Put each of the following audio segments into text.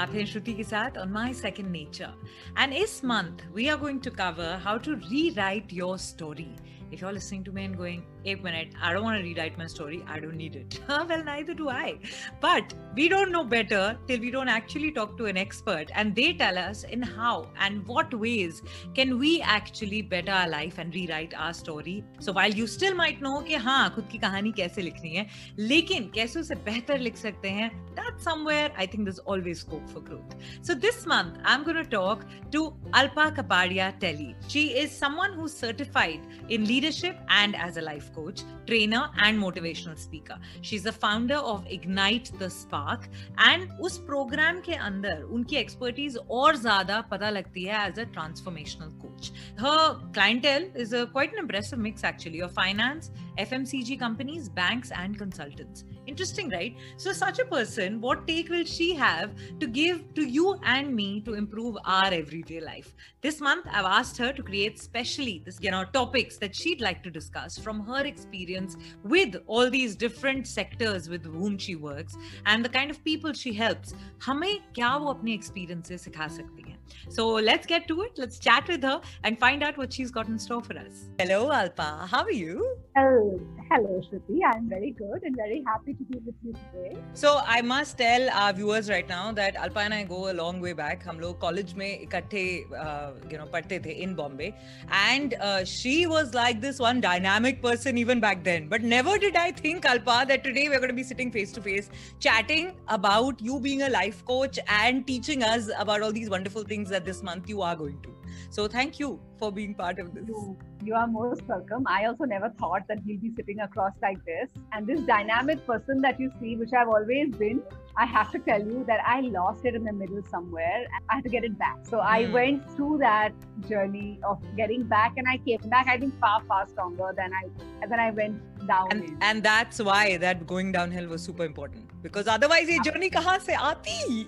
आप हैं श्रुति के साथ on my second nature and this month we are going to cover how to rewrite your story if you're listening to me and going, eight minute, I don't want to rewrite my story, I don't need it. well, neither do I. But we don't know better till we don't actually talk to an expert and they tell us in how and what ways can we actually better our life and rewrite our story. So while you still might know कि हाँ खुद की कहानी कैसे लिखनी है लेकिन कैसे उसे बेहतर लिख सकते हैं that somewhere I think there's always scope for growth. So this month I'm going to talk to Alpa Kapadia Telly. She is someone who's certified in leadership leadership and as a life life coach, trainer, and motivational speaker. She's the founder of Ignite the Spark, and उस program के अंदर उनकी expertise और ज़्यादा पता लगती है as a transformational coach her clientele is a quite an impressive mix actually of finance FMCG companies banks and consultants Interesting, right? So, such a person, what take will she have to give to you and me to improve our everyday life? This month, I've asked her to create specially this, you know, topics that she'd like to discuss from her experience with all these different sectors with whom she works and the kind of people she helps. हमें क्या वो अपने experience से सिखा सकती हैं? So let's get to it. Let's chat with her and find out what she's got in store for us. Hello, Alpa. How are you? Hello, hello, Shruti. I'm very good and very happy to be with you today. So I must tell our viewers right now that Alpa and I go a long way back. हम लोग college में इकट्ठे uh, you know पढ़ते थे in Bombay, and uh, she was like this one dynamic person even back then. But never did I think Alpa that today we're going to be sitting face to face, chatting about you being a life coach and teaching us about all these wonderful things that this month you are going to. So thank you for being part of this. You, you are most welcome. I also never thought that we'll be sitting across like this. And this dynamic person that you see, which I've always been, I have to tell you that I lost it in the middle somewhere. I had to get it back. So mm. I hmm. went through that journey of getting back, and I came back. I think far far stronger than I than I went down. And, and that's why that going downhill was super important because otherwise ये journey कहाँ से आती?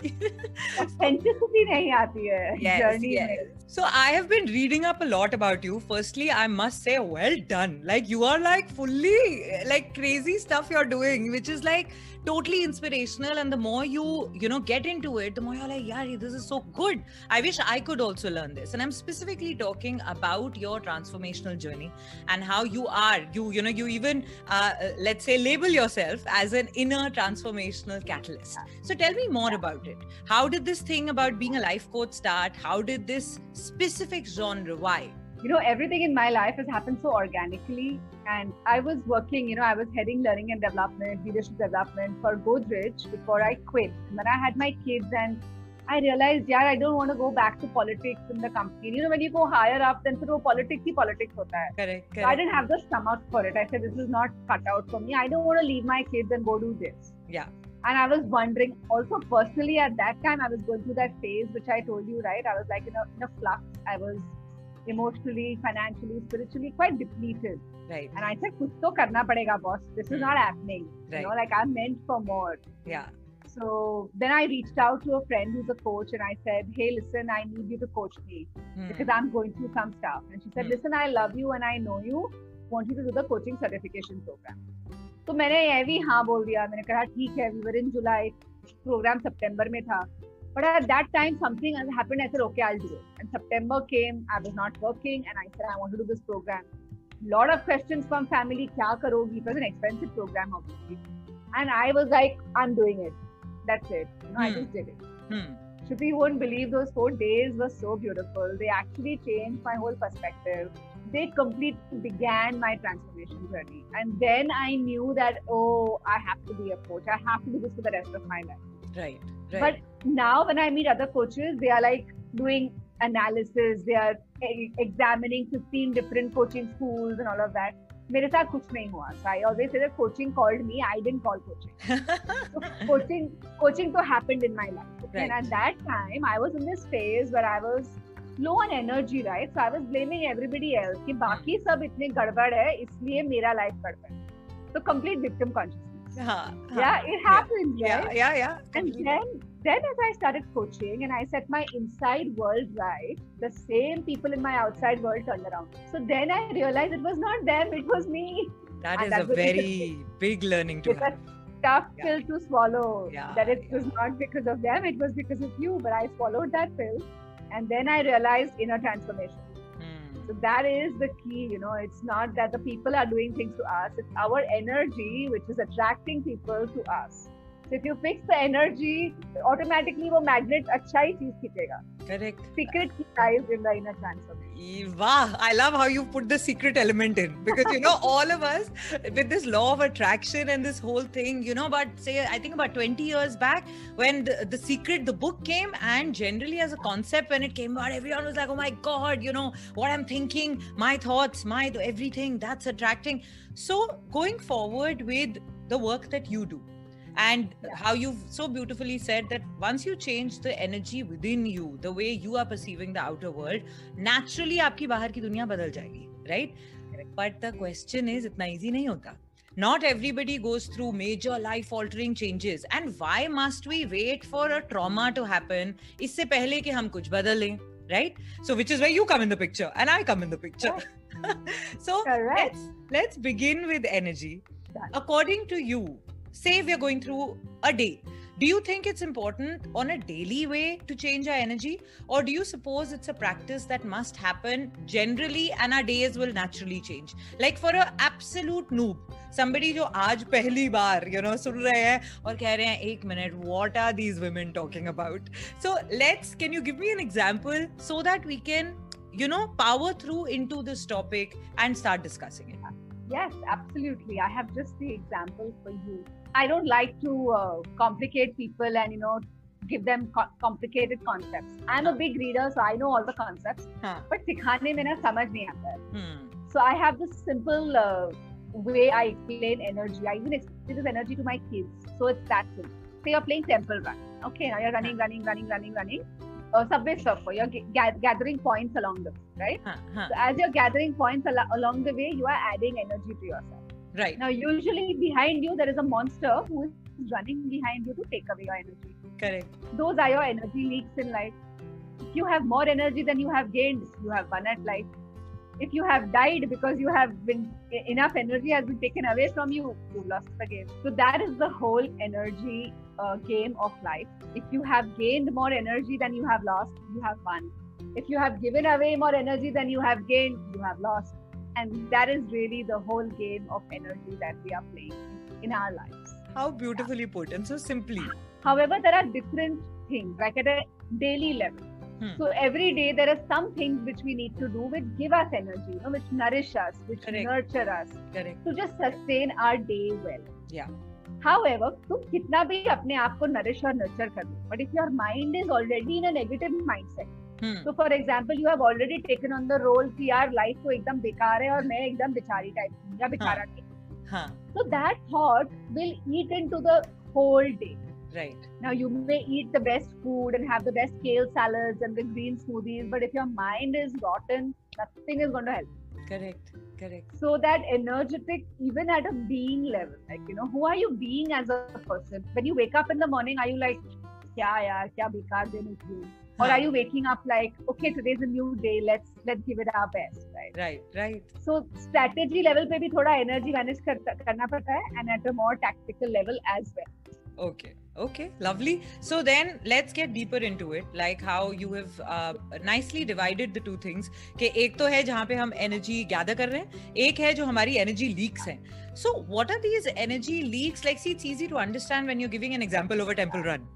Authenticity नहीं आती है. Yes, journey yes. So I have been reading up a lot about you. Firstly, I must say, well done. Like you are like fully like crazy stuff you're doing, which is like totally inspirational and the more you you know get into it the more you're like yeah this is so good i wish i could also learn this and i'm specifically talking about your transformational journey and how you are you you know you even uh, let's say label yourself as an inner transformational catalyst so tell me more about it how did this thing about being a life coach start how did this specific genre why you know, everything in my life has happened so organically. And I was working, you know, I was heading learning and development, leadership development for Godrej before I quit. And then I had my kids and I realized, yeah, I don't want to go back to politics in the company. You know, when you go higher up, then फिर politics he politics hota hai. Correct, correct. So I didn't have the stomach for it. I said, this is not cut out for me. I don't want to leave my kids and go do this. Yeah. And I was wondering, also personally at that time, I was going through that phase, which I told you, right? I was like in a, in a flux. I was emotionally, financially, spiritually quite depleted. Right. And I said, kuch to karna padega, boss. This is not happening. Right. You know, like I'm meant for more. Yeah. So then I reached out to a friend who's a coach and I said, Hey, listen, I need you to coach me hmm. because I'm going through some stuff. And she said, hmm. Listen, I love you and I know you. Want you to do the coaching certification program. तो मैंने ये भी हाँ बोल दिया मैंने कहा ठीक है we were in July programme सितंबर में था But at that time, something happened. I said, okay, I'll do it. And September came. I was not working, and I said, I want to do this program. Lot of questions from family. Kya karogi? It was an expensive program, obviously. And I was like, I'm doing it. That's it. You know, hmm. I just did it. Hmm. Shruti won't believe those four days were so beautiful. They actually changed my whole perspective. They completely began my transformation journey. And then I knew that, oh, I have to be a coach. I have to do this for the rest of my life. Right. But now when I meet other coaches, they are like doing analysis, they are examining 15 different coaching schools and all of that. मेरे साथ कुछ नहीं हुआ so I always say that coaching called me I didn't call coaching so coaching coaching to happened in my life okay? right. and at that time I was in this phase where I was low on energy right so I was blaming everybody else कि बाकी सब इतने गड़बड़ है इसलिए मेरा life गड़बड़ so complete victim consciousness huh, yeah it happens yeah. right yeah yeah, yeah and then then as i started coaching and i set my inside world right the same people in my outside world turned around so then i realized it was not them it was me that and is that a very big learning to have tough Yeah. pill to swallow. Yeah, that it yeah. was not because of them, it was because of you. But I swallowed that pill, and then I realized inner transformation. Hmm. So that is the key. You know, it's not that the people are doing things to us; it's our energy which is attracting people to us So if you fix the energy, automatically वो magnet अच्छा ही चीज खींचेगा. Correct. Secret key lies in the inner transformation. Wow, I love how you put the secret element in because you know all of us with this law of attraction and this whole thing, you know, but say I think about 20 years back when the, the secret, the book came, and generally as a concept, when it came out, everyone was like, oh my god, you know, what I'm thinking, my thoughts, my everything that's attracting. So going forward with the work that you do, and yeah. how you've so beautifully said that once you change the energy within you the way you are perceiving the outer world naturally aapki bahar ki duniya badal jayegi right? But the question is itna easy nahi hota not everybody goes through major life altering changes. And why must we wait for a trauma to happen? isse pehle ki hum kuch badale right? So which is where you come in the picture and i come in the picture. So Correct. let's let's begin with energy. According to you say we're going through a day. Do you think it's important on a daily way to change our energy? Or do you suppose it's a practice that must happen generally and our days will naturally change? Like for an absolute noob somebody who aaj pehli bar you know sun rahe hain aur keh rahe ek minute what are these women talking about? So let's can you give me an example so that we can you know power through into this topic and start discussing it? Yes absolutely. I have just the example for you. I don't like to uh, complicate people and you know give them co- complicated concepts. I'm a big reader, so I know all the concepts. हाँ But सिखाने में ना समझ नहीं आता है. hmm. So I have this simple uh, way I explain energy. I even explain this energy to my kids. So it's that simple. Say you're playing Temple Run. Okay, now you're running, running, running, running, running. Uh, subway surfer. You're ga- ga- gathering points along the way, right? हाँ, हाँ. So as you're gathering points al- along the way, you are adding energy to yourself. right Now, usually behind you, there is a monster who is running behind you to take away your energy. correct Those are your energy leaks in life. If you have more energy than you have gained, you have won at life. If you have died because you have been e- enough energy has been taken away from you, you lost the game. So that is the whole energy uh, game of life. If you have gained more energy than you have lost, you have won. If you have given away more energy than you have gained, you have lost. And that is really the whole game of energy that we are playing in our lives. how beautifully put and so simply However, there are different things, like at a daily level. Hmm. So every day there are some things which we need to do which give us energy, you know, which nourish us, which Correct. nurture us correct to just sustain our day well. Yeah. However, तुम कितना भी अपने आप को nourish और nurture कर लो, but if your mind is already in a negative mindset, hmm. so for example, you have already taken on the role कि यार life तो एकदम बेकार है और मैं एकदम बेचारी टाइप हूँ या बेचारा टाइप हाँ So that thought will eat into the whole day. right Now you may eat the best food and have the best kale salads and the green smoothies, but if your mind is rotten, nothing is going to help. correct correct So that energetic, even at a being level, like you know, who are you being as a person? When you wake up in the morning, are you like, kya yaar, kya bekar din uthi hu?" Or हाँ, are you waking up like, okay, today's a new day, let's let's give it our best, right? right right So strategy level पे भी थोड़ा energy manage करता करना पड़ता है and at a more tactical level as well. okay okay lovely so then let's get deeper into it like how you have uh, nicely divided the two things कि एक तो है जहाँ पे हम energy gather कर रहे हैं एक है जो हमारी energy leaks हैं so what are these energy leaks like see it's easy to understand when you're giving an example over temple run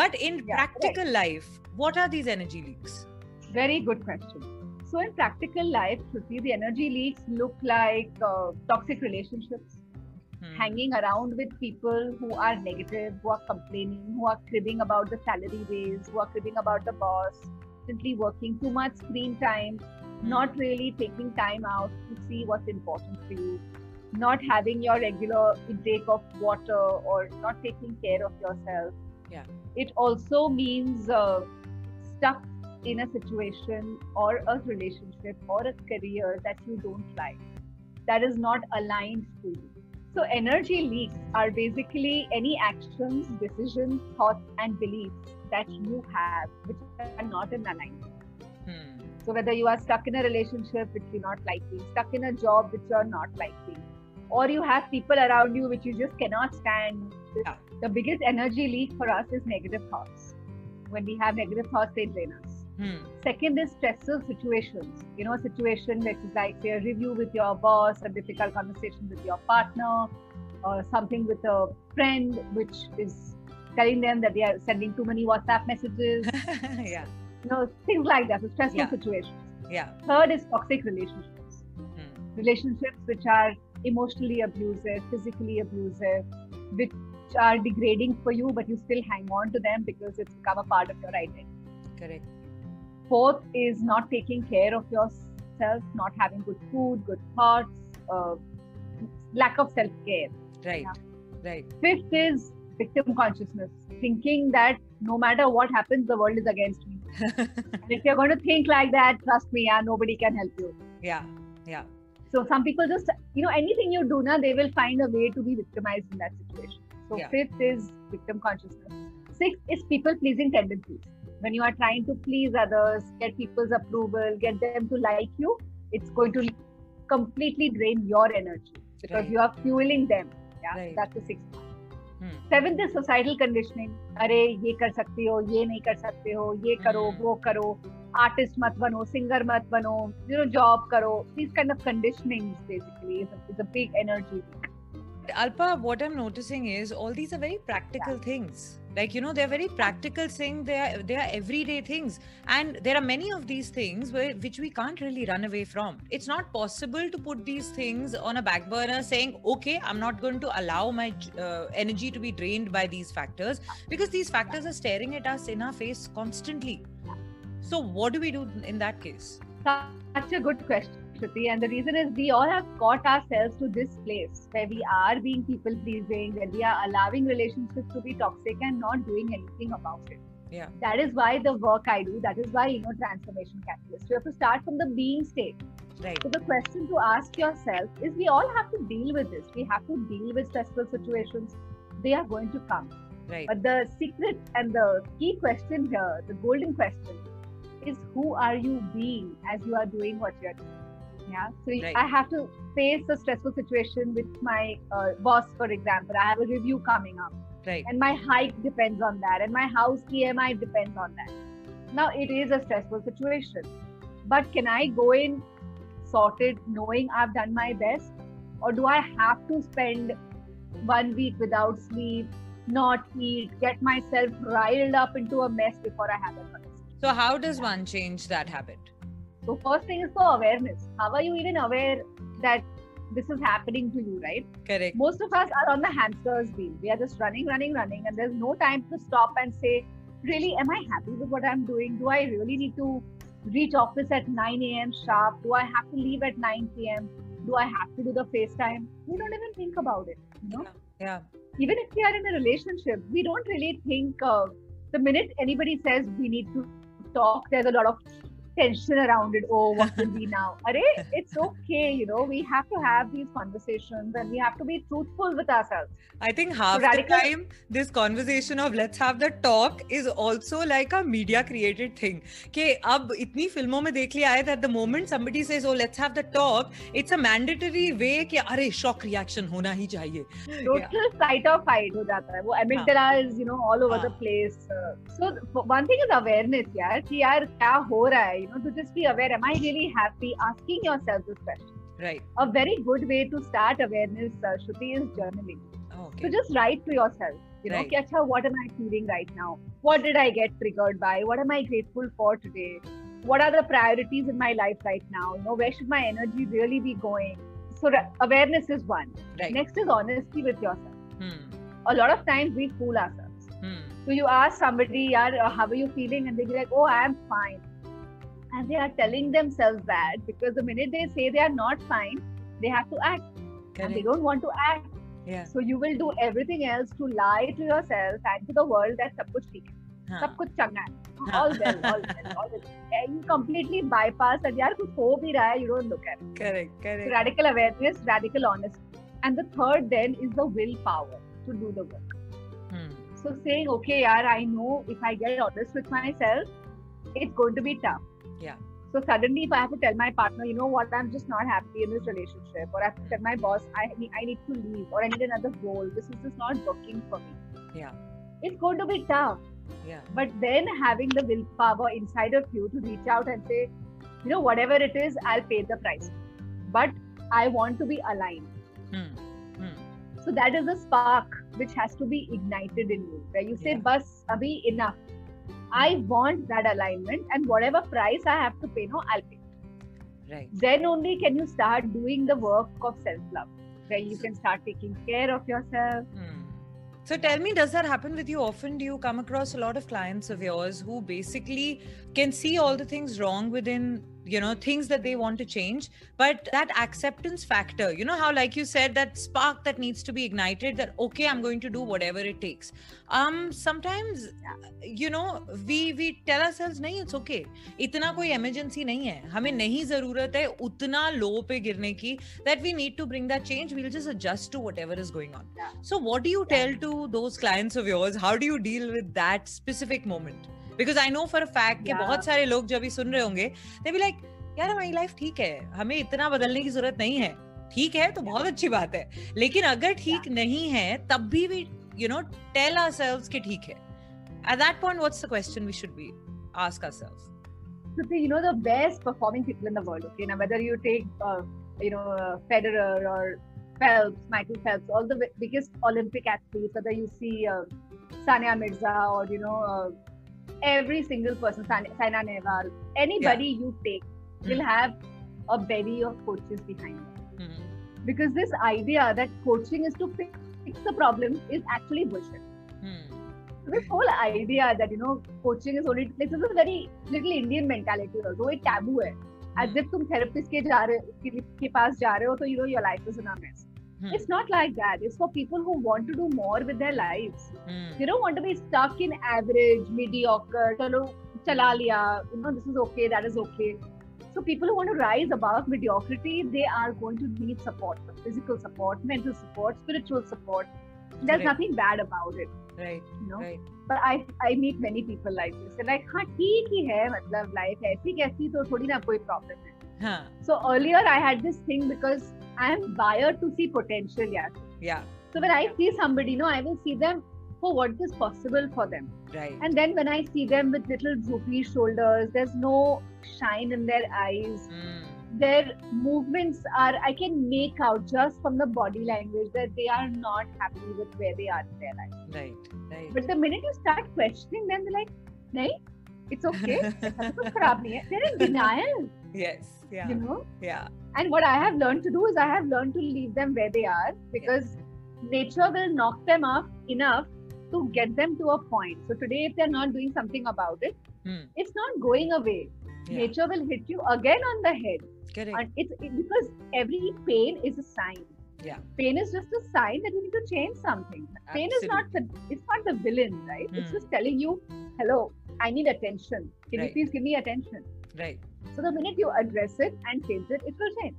but in Yeah, practical life what are these energy leaks Very good question. So in practical life, Shruti, the energy leaks look like uh, toxic relationships, Hmm. hanging around with people who are negative, who are complaining, who are cribbing about the salary raise, who are cribbing about the boss, simply working too much screen time, Hmm. not really taking time out to see what's important for you, not having your regular intake of water or not taking care of yourself. Yeah. It also means uh, stuck in a situation or a relationship or a career that you don't like, that is not aligned to you. So, energy leaks are basically any actions, decisions, thoughts, and beliefs that you have which are not in alignment. Hmm. So, whether you are stuck in a relationship which you're not liking, stuck in a job which you're not liking, or you have people around you which you just cannot stand. Yeah. The biggest energy leak for us is negative thoughts. When we have negative thoughts, they drain us. Hmm. Second is stressful situations. You know, a situation which is like say a review with your boss, a difficult conversation with your partner, or something with a friend, which is telling them that they are sending too many WhatsApp messages. yeah. You know, things like that. So stressful Yeah. situations. Yeah. Third is toxic relationships. Hmm. Relationships which are emotionally abusive, physically abusive, which are degrading for you, but you still hang on to them because it's become a part of your identity. Correct. Fourth is not taking care of yourself, not having good food, good thoughts, uh, lack of self care. Right. Yeah. Right. Fifth is victim consciousness, thinking that no matter what happens, the world is against me. And if you're going to think like that, trust me, yeah, nobody can help you. yeah. Yeah. So some people just, you know, anything you do now, they will find a way to be victimized in that situation. So Yeah. fifth is victim consciousness. Sixth is people pleasing tendencies When you are trying to please others, get people's approval, get them to like you, it's going to completely drain your energy because Right. you are fueling them. Yeah, Right. that's the sixth. one. Hmm. Seventh is societal conditioning अरे ये कर सकते हो ये नहीं कर सकते हो ये करो Hmm. वो करो आर्टिस्ट मत बनो सिंगर मत बनो यू नो जॉब करो these kind of conditionings basically is a, is a big energy leak. Alpa, what I'm noticing is all these are very practical things. Like you know, they're very practical things. They are they are everyday things, and there are many of these things where, which we can't really run away from. It's not possible to put these things on a back burner, saying, "Okay, I'm not going to allow my uh, energy to be drained by these factors," because these factors are staring at us in our face constantly. So, what do we do in that case? Such a good question, Shruti. And the reason is we all have caught ourselves to this place where we are being people pleasing, where we are allowing relationships to be toxic and not doing anything about it. Yeah. That is why the work I do, that is why, you know, transformation catalyst. You have to start from the being state. Right. So the question to ask yourself is we all have to deal with this. We have to deal with stressful situations. They are going to come. Right. But the secret and the key question here, the golden question, is who are you being as you are doing what you're doing? Yeah. So Right. I have to face a stressful situation with my uh, boss, for example. I have a review coming up, Right. and my hike depends on that, and my house EMI depends on that. Now it is a stressful situation, but can I go in sorted, knowing I've done my best, or do I have to spend one week without sleep, not eat, get myself riled up into a mess before I have a conversation? So, how does one change that habit? So first thing is for awareness. How are you even aware that this is happening to you, right? Correct. Most of us are on the hamster's wheel. We are just running, running, running, and there's no time to stop and say, really, am I happy with what I'm doing? Do I really need to reach office at 9 a.m. sharp? Do I have to leave at 9 p.m.? Do I have to do the FaceTime? We don't even think about it. You know, Yeah. even if we are in a relationship, we don't really think. Uh, the minute anybody says we need to talk, there's a lot of tension around it. Oh, what will be now? Array, it's okay. You know, we have to have these conversations and we have to be truthful with ourselves. I think half radical- the time this conversation of let's have the talk is also like a media created thing. कि अब इतनी फिल्मों में देख लिया है that the moment somebody says oh let's have the talk it's a mandatory way कि अरे shock reaction होना ही चाहिए. Total fight or fight हो जाता है. वो amygdala is you know all over the हाँ. place. Uh, so th- one thing is awareness, यार कि यार क्या हो रहा है? you know to just be aware am i really happy asking yourself this question? Right. A very good way to start awareness uh, shruti is journaling. Oh, okay. so just write to yourself you know right. okay, achha, what am i feeling right now? What did i get triggered by? What am i grateful for today? What are the priorities in my life right now? You know where should my energy really be going? So awareness is one. Right. next is honesty with yourself. Hmm. a lot of times we fool ourselves. Hmm. so you ask somebody yeah, how are you feeling? And they be like oh i'm fine And they are telling themselves that because the minute they say they are not fine, they have to act. And they Correct. don't want to act. Yeah. So you will do everything else to lie to yourself and to the world that सब कुछ ठीक है, हाँ. सब कुछ चंगा है, हाँ. all well, all well, all well. And you completely bypass that यार कुछ हो भी रहा है, you don't look at it. Correct. So Correct. radical awareness, radical honesty, and the third then is the willpower to do the work. Hmm. So saying, okay, yaar, I know if I get honest with myself, it's going to be tough. Yeah. So suddenly, if I have to tell my partner, you know what, I'm just not happy in this relationship, or I have to tell my boss, I need, I need to leave, or I need another role. This is just not working for me. Yeah. It's going to be tough. Yeah. But then having the willpower inside of you to reach out and say, you know, whatever it is, I'll pay the price. But I want to be aligned. Hmm. Hmm. So that is the spark which has to be ignited in you, where you say, Yeah. "Bus, abhi enough. I want that alignment, and whatever price I have to pay, no, I'll pay." Right. Then only can you start doing the work of self-love, where you can start taking care of yourself. Hmm. So tell me, does that happen with you often? Do you come across a lot of clients of yours who basically can see all the things wrong within, you know things that they want to change. But that acceptance factor you know how like you said that spark that needs to be ignited that okay i'm going to do whatever it takes. Um sometimes you know we we tell ourselves nahi it's okay. itna koi emergency nahi hai hame nahi zarurat hai utna low pe girne ki that we need to bring that change. We'll just adjust to whatever is going on. Yeah. so what do you yeah. tell to those clients of yours? How do you deal with that specific moment? Because I know for a fact कि Yeah. बहुत सारे लोग जब भी सुन रहे होंगे they be like यार हमारी लाइफ ठीक है हमें इतना बदलने की ज़रूरत नहीं है ठीक है तो बहुत अच्छी बात है लेकिन अगर ठीक नहीं है तब भी we you know tell ourselves कि ठीक है we should be ask ourselves So, the- you know, the best performing people in the world. Okay, now whether you take, uh, you know, uh, Federer or Phelps, Michael Phelps, all the bi- biggest Olympic athletes, whether you see uh, Sania Mirza or you know, uh, every single person, Sani- Saina Nehwal, anybody you take will have a bevy of coaches behind them. Hmm. Because this idea that coaching is to fix, fix the problem is actually bullshit. Hmm. So this whole idea that you know coaching is only this is a very little Indian mentality also एक taboo है as Hmm. if तुम therapist के जा रहे के, के पास जा रहे हो तो you know your life is in a mess Hmm. it's not like that it's for people who want to do more with their lives Hmm. they don't want to be stuck in average mediocre चलो चला लिया you know this is okay that is okay so people who want to rise above mediocrity they are going to need support physical support mental support spiritual support there's Correct. nothing bad about it right you know right but I I meet many people like this. They're like, हाँ ठीक ही है मतलब life ऐसी कैसी तो थोड़ी ना कोई problem है. huh. So earlier I had this thing because I am wired to see potential. Yeah. yeah So when I see somebody, you know, I will see them for what is possible for them. right And then when I see them with little droopy shoulders, there's no shine in their eyes. Hmm. Their movements are I can make out just from the body language that they are not happy with where they are in their life. right right But the minute you start questioning them, they're like, "नहीं, it's okay. ऐसा तो कुछ खराब नहीं है." They're in denial, yes yeah you know. yeah And what I have learned to do is I have learned to leave them where they are because nature will knock them up enough to get them to a point. So today, if they're not doing something about it, Hmm. it's not going away. yeah Nature will hit you again on the head, correct and it's it, because every pain is a sign. Yeah. Pain is just a sign that you need to change something. Pain is not the it's not the villain, right? It's Hmm. just telling you, hello, I need attention. Can Right. you please give me attention? right So the minute you address it and change it, it will change.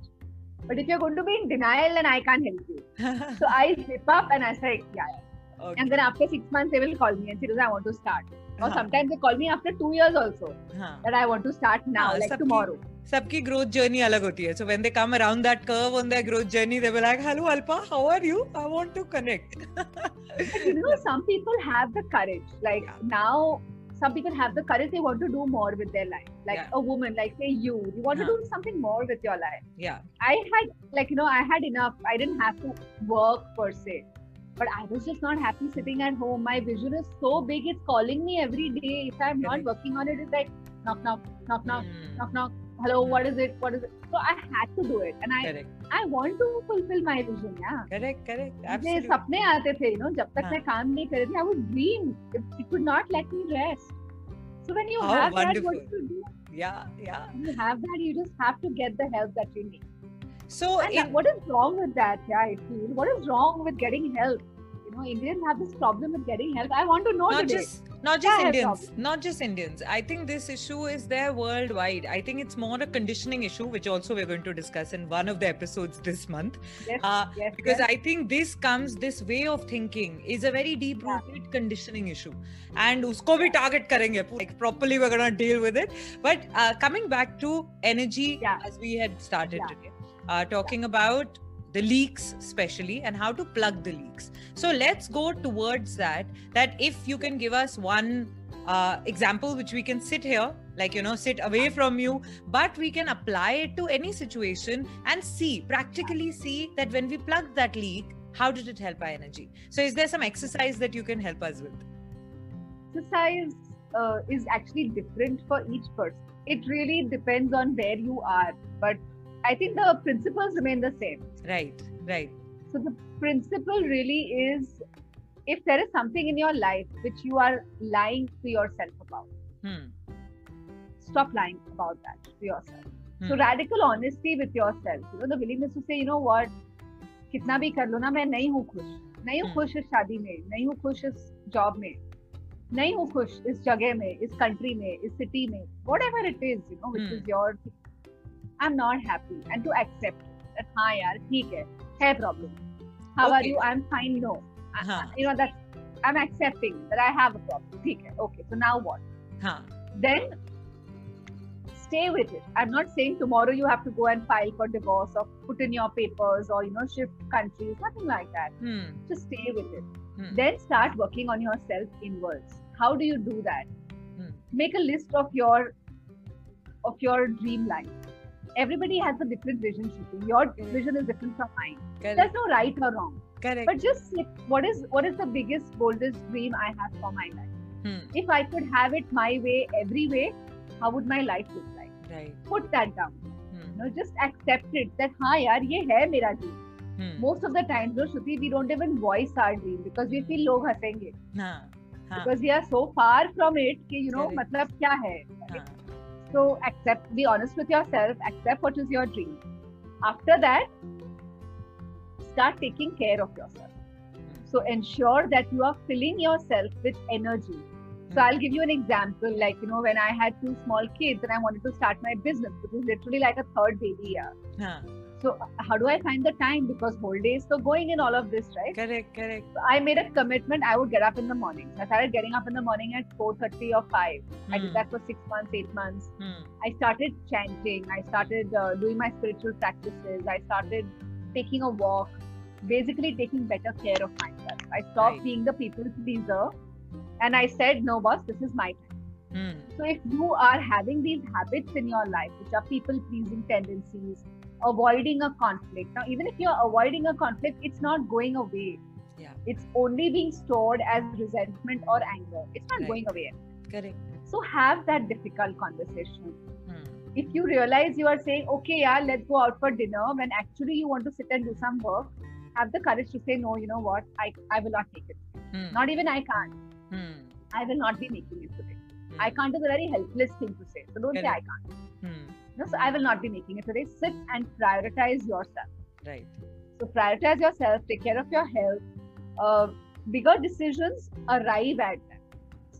But if you're going to be in denial, then I can't help you. So I zip up and I say, yeah, yeah. okay. And then after six months, they will call me and say, "Rosa, I want to start. Or हाँ, sometimes they call me after two years also हाँ. that I want to start now, हाँ, like सबकी- tomorrow. सबकी growth journey अलग होती है so when they come around that curve on their growth journey they will like hello alpa how are you i want to connect But you know, some people have the courage. Like Yeah. now, some people have the courage. They want to do more with their life. Like Yeah. a woman, like say you, you want Huh. to do something more with your life. yeah I had like you know I had enough. I didn't have to work per se, but I was just not happy sitting at home. My vision is so big; it's calling me every day. If I'm not working on it, it's like knock knock knock knock Hmm. knock knock hello what is it? What is it? So i had to do it and i correct. i want to fulfill my vision yeah. Correct correct. absolutely sapne aate the you know jab tak i would dream it, it could not let me rest. So when you How have wonderful. that what you do? Yeah yeah. You have that you just have to get the help that you need. So it, what is wrong with that? Yeah i feel. What is wrong with getting help? Know, Indians have this problem with getting help. I want to know not today. just not just Yeah, Indians, not just Indians. I think this issue is there worldwide. I think it's more a conditioning issue, which also we're going to discuss in one of the episodes this month. Yes, Uh, yes, because yes. I think this comes, this way of thinking is a very deep rooted conditioning issue. And usko bhi target karenge, like properly we're going to deal with it. But uh, coming back to energy, Yeah. as we had started Yeah. today, uh, talking about the leaks especially and how to plug the leaks. So let's go towards that that if you can give us one uh, example which we can sit here like you know sit away from you but we can apply it to any situation and see practically see that when we plug that leak how did it help our energy? So is there some exercise that you can help us with? Exercise uh, is actually different for each person. It really depends on where you are, but I think the principles remain the same. right right So the principle really is if there is something in your life which you are lying to yourself about, hmm. stop lying about that to yourself. So Hmm. radical honesty with yourself. You know, the willingness to say, you know what, कितना भी कर लो ना मैं नहीं हूँ खुश नहीं हूँ Hmm. खुश इस शादी में नहीं हूँ खुश इस जॉब में नहीं हूँ खुश इस जगह में इस कंट्री में इस सिटी में whatever it is you know which Hmm. is your I'm not happy and to accept that हाँ यार ठीक है है problem how are Okay. you I'm fine no I- Huh. you know that I'm accepting that I have a problem ठीक है okay so now what huh. then stay with it. I'm not saying tomorrow you have to go and file for divorce or put in your papers or you know shift countries, nothing like that. Hmm. Just stay with it. Hmm. Then start working on yourself inwards. How do you do that? Hmm. Make a list of your of your dream life. Everybody has a different vision. Shruti. Your vision is different from mine. correct There's no right or wrong. correct But just like, what is what is the biggest, boldest dream I have for my life? hmm. If I could have it my way, every way, how would my life look like? right put that down. hmm. You know, just accept it that हाँ यार ये है मेरा dream. Hmm. Most of the times, no, Shruti, we don't even voice our dream because we feel लोग हंसेंगे. Huh. Huh. Because we are so far from it कि you know Correct. मतलब क्या है. So accept, be honest with yourself, accept what is your dream. After that, start taking care of yourself. So ensure that you are filling yourself with energy. So I'll give you an example. Like, you know, when I had two small kids and I wanted to start my business, it was literally like a third baby. Yeah. Huh. So how do I find the time? Because whole day is so going in all of this, right? correct correct So I made a commitment. I would get up in the morning. So I started getting up in the morning at 4:30 or 5. I Hmm. did that for six months, eight months. Hmm. I started chanting. I started uh, doing my spiritual practices. I started taking a walk, basically taking better care of myself. I stopped Right. being the people pleaser, and I said, "No, boss, this is my time." Hmm. So if you are having these habits in your life, which are people pleasing tendencies, avoiding a conflict. Now, even if you're avoiding a conflict, it's not going away. Yeah. It's only being stored as resentment or anger. It's not Right. going away. correct So have that difficult conversation. hmm. If you realize you are saying, okay, yeah, let's go out for dinner, when actually you want to sit and do some work, have the courage to say, no, you know what, I, I will not take it. Hmm. Not even I can't. Hmm. I will not be making it today. Hmm. I can't is a very helpless thing to say. So don't say I can't. Hmm. So I will not be making it today. Sit and prioritize yourself. right So prioritize yourself, take care of your health. Uh, bigger decisions arrive at them.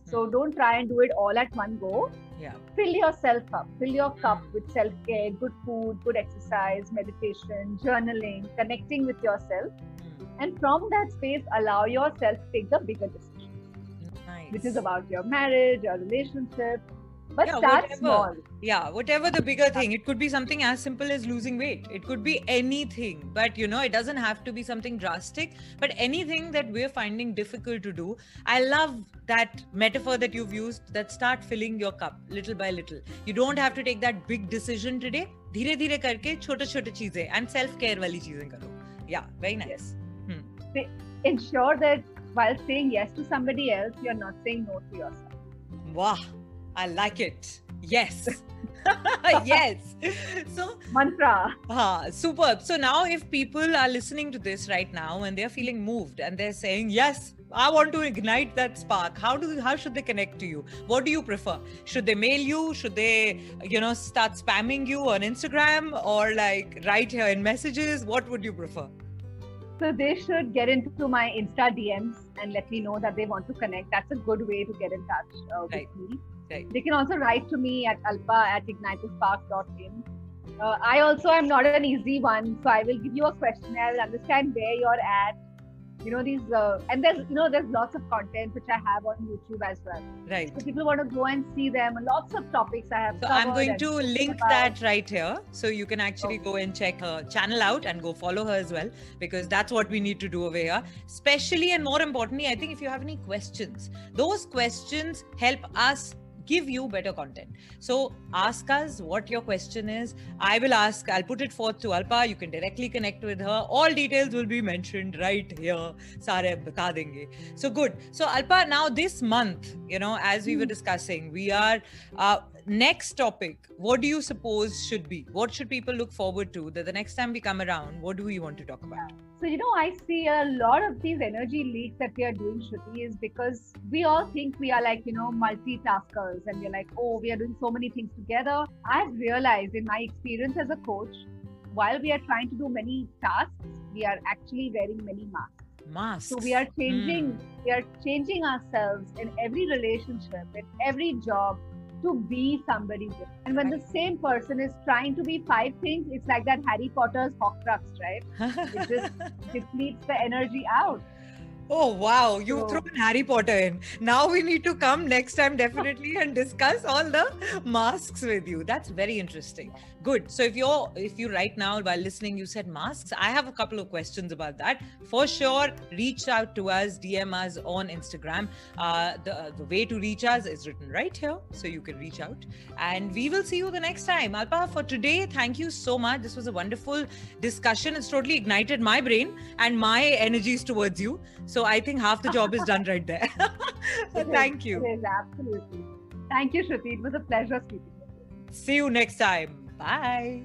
So don't try and do it all at one go. yeah Fill yourself up. Fill your cup with self care, good food, good exercise, meditation, journaling, connecting with yourself. Hmm. And from that space, allow yourself to take the bigger decisions, nice which is about your marriage, your relationship But Yeah, start whatever. small. yeah whatever the bigger thing it could be something as simple as losing weight it could be anything but you know it doesn't have to be something drastic but anything that we're finding difficult to do i love that metaphor that you've used that start filling your cup little by little you don't have to take that big decision today धीरे धीरे करके छोटे छोटे चीजें and self care वाली चीजें करो yeah very nice Ensure that while saying yes to somebody else, you're not saying no to yourself. wow i like it yes yes so Mantra. Ah, superb. So now, if people are listening to this right now and they're feeling moved and they're saying, "Yes, I want to ignite that spark," how do how should they connect to you? What do you prefer? Should they mail you? Should they, you know, start spamming you on Instagram or like write here in messages? What would you prefer? So they should get into my Insta DMs and let me know that they want to connect. That's a good way to get in touch uh, with Right. me. Right. They can also write to me at alpa at ignitetheSpark.in. Uh, I also am not an easy one, so I will give you a questionnaire. I will understand where you're at. You know these, uh, and there's you know there's lots of content which I have on YouTube as well. Right. So people want to go and see them. Lots of topics I have. So I'm going to link about. that right here. So you can actually Okay. go and check her channel out and go follow her as well, because that's what we need to do over here. Especially and more importantly, I think if you have any questions, those questions help us give you better content. So ask us what your question is. I will ask, I'll put it forth to Alpa. You can directly connect with her. All details will be mentioned right here. Sare bata denge. So good. So Alpa, now this month, you know, as we were discussing, we are uh, next topic. What do you suppose should be? What should people look forward to? That the next time we come around, what do we want to talk about? So, you know, I see a lot of these energy leaks that we are doing, Shruti, is because we all think we are like, you know, multitaskers and we're like, oh, we are doing so many things together. I've realized in my experience as a coach, while we are trying to do many tasks, we are actually wearing many masks. Masks. So we are changing, hmm. we are changing ourselves in every relationship, in every job to be somebody different. And when the same person is trying to be five things, it's like that Harry Potter's Horcrux, right? It just depletes the energy out. Oh wow, you've So- thrown Harry Potter in. Now we need to come next time definitely and discuss all the masks with you. That's very interesting. Good. So if you're if you right now while listening you said masks, I have a couple of questions about that. For sure, reach out to us, DM us on Instagram. Uh, the the way to reach us is written right here, so you can reach out. And we will see you the next time. Alpa, for today, thank you so much. This was a wonderful discussion. It's totally ignited my brain and my energies towards you. So I think half the job is done right there. Is, Thank you. It is absolutely. Thank you, Shruti. It was a pleasure speaking with you. See you next time. Bye.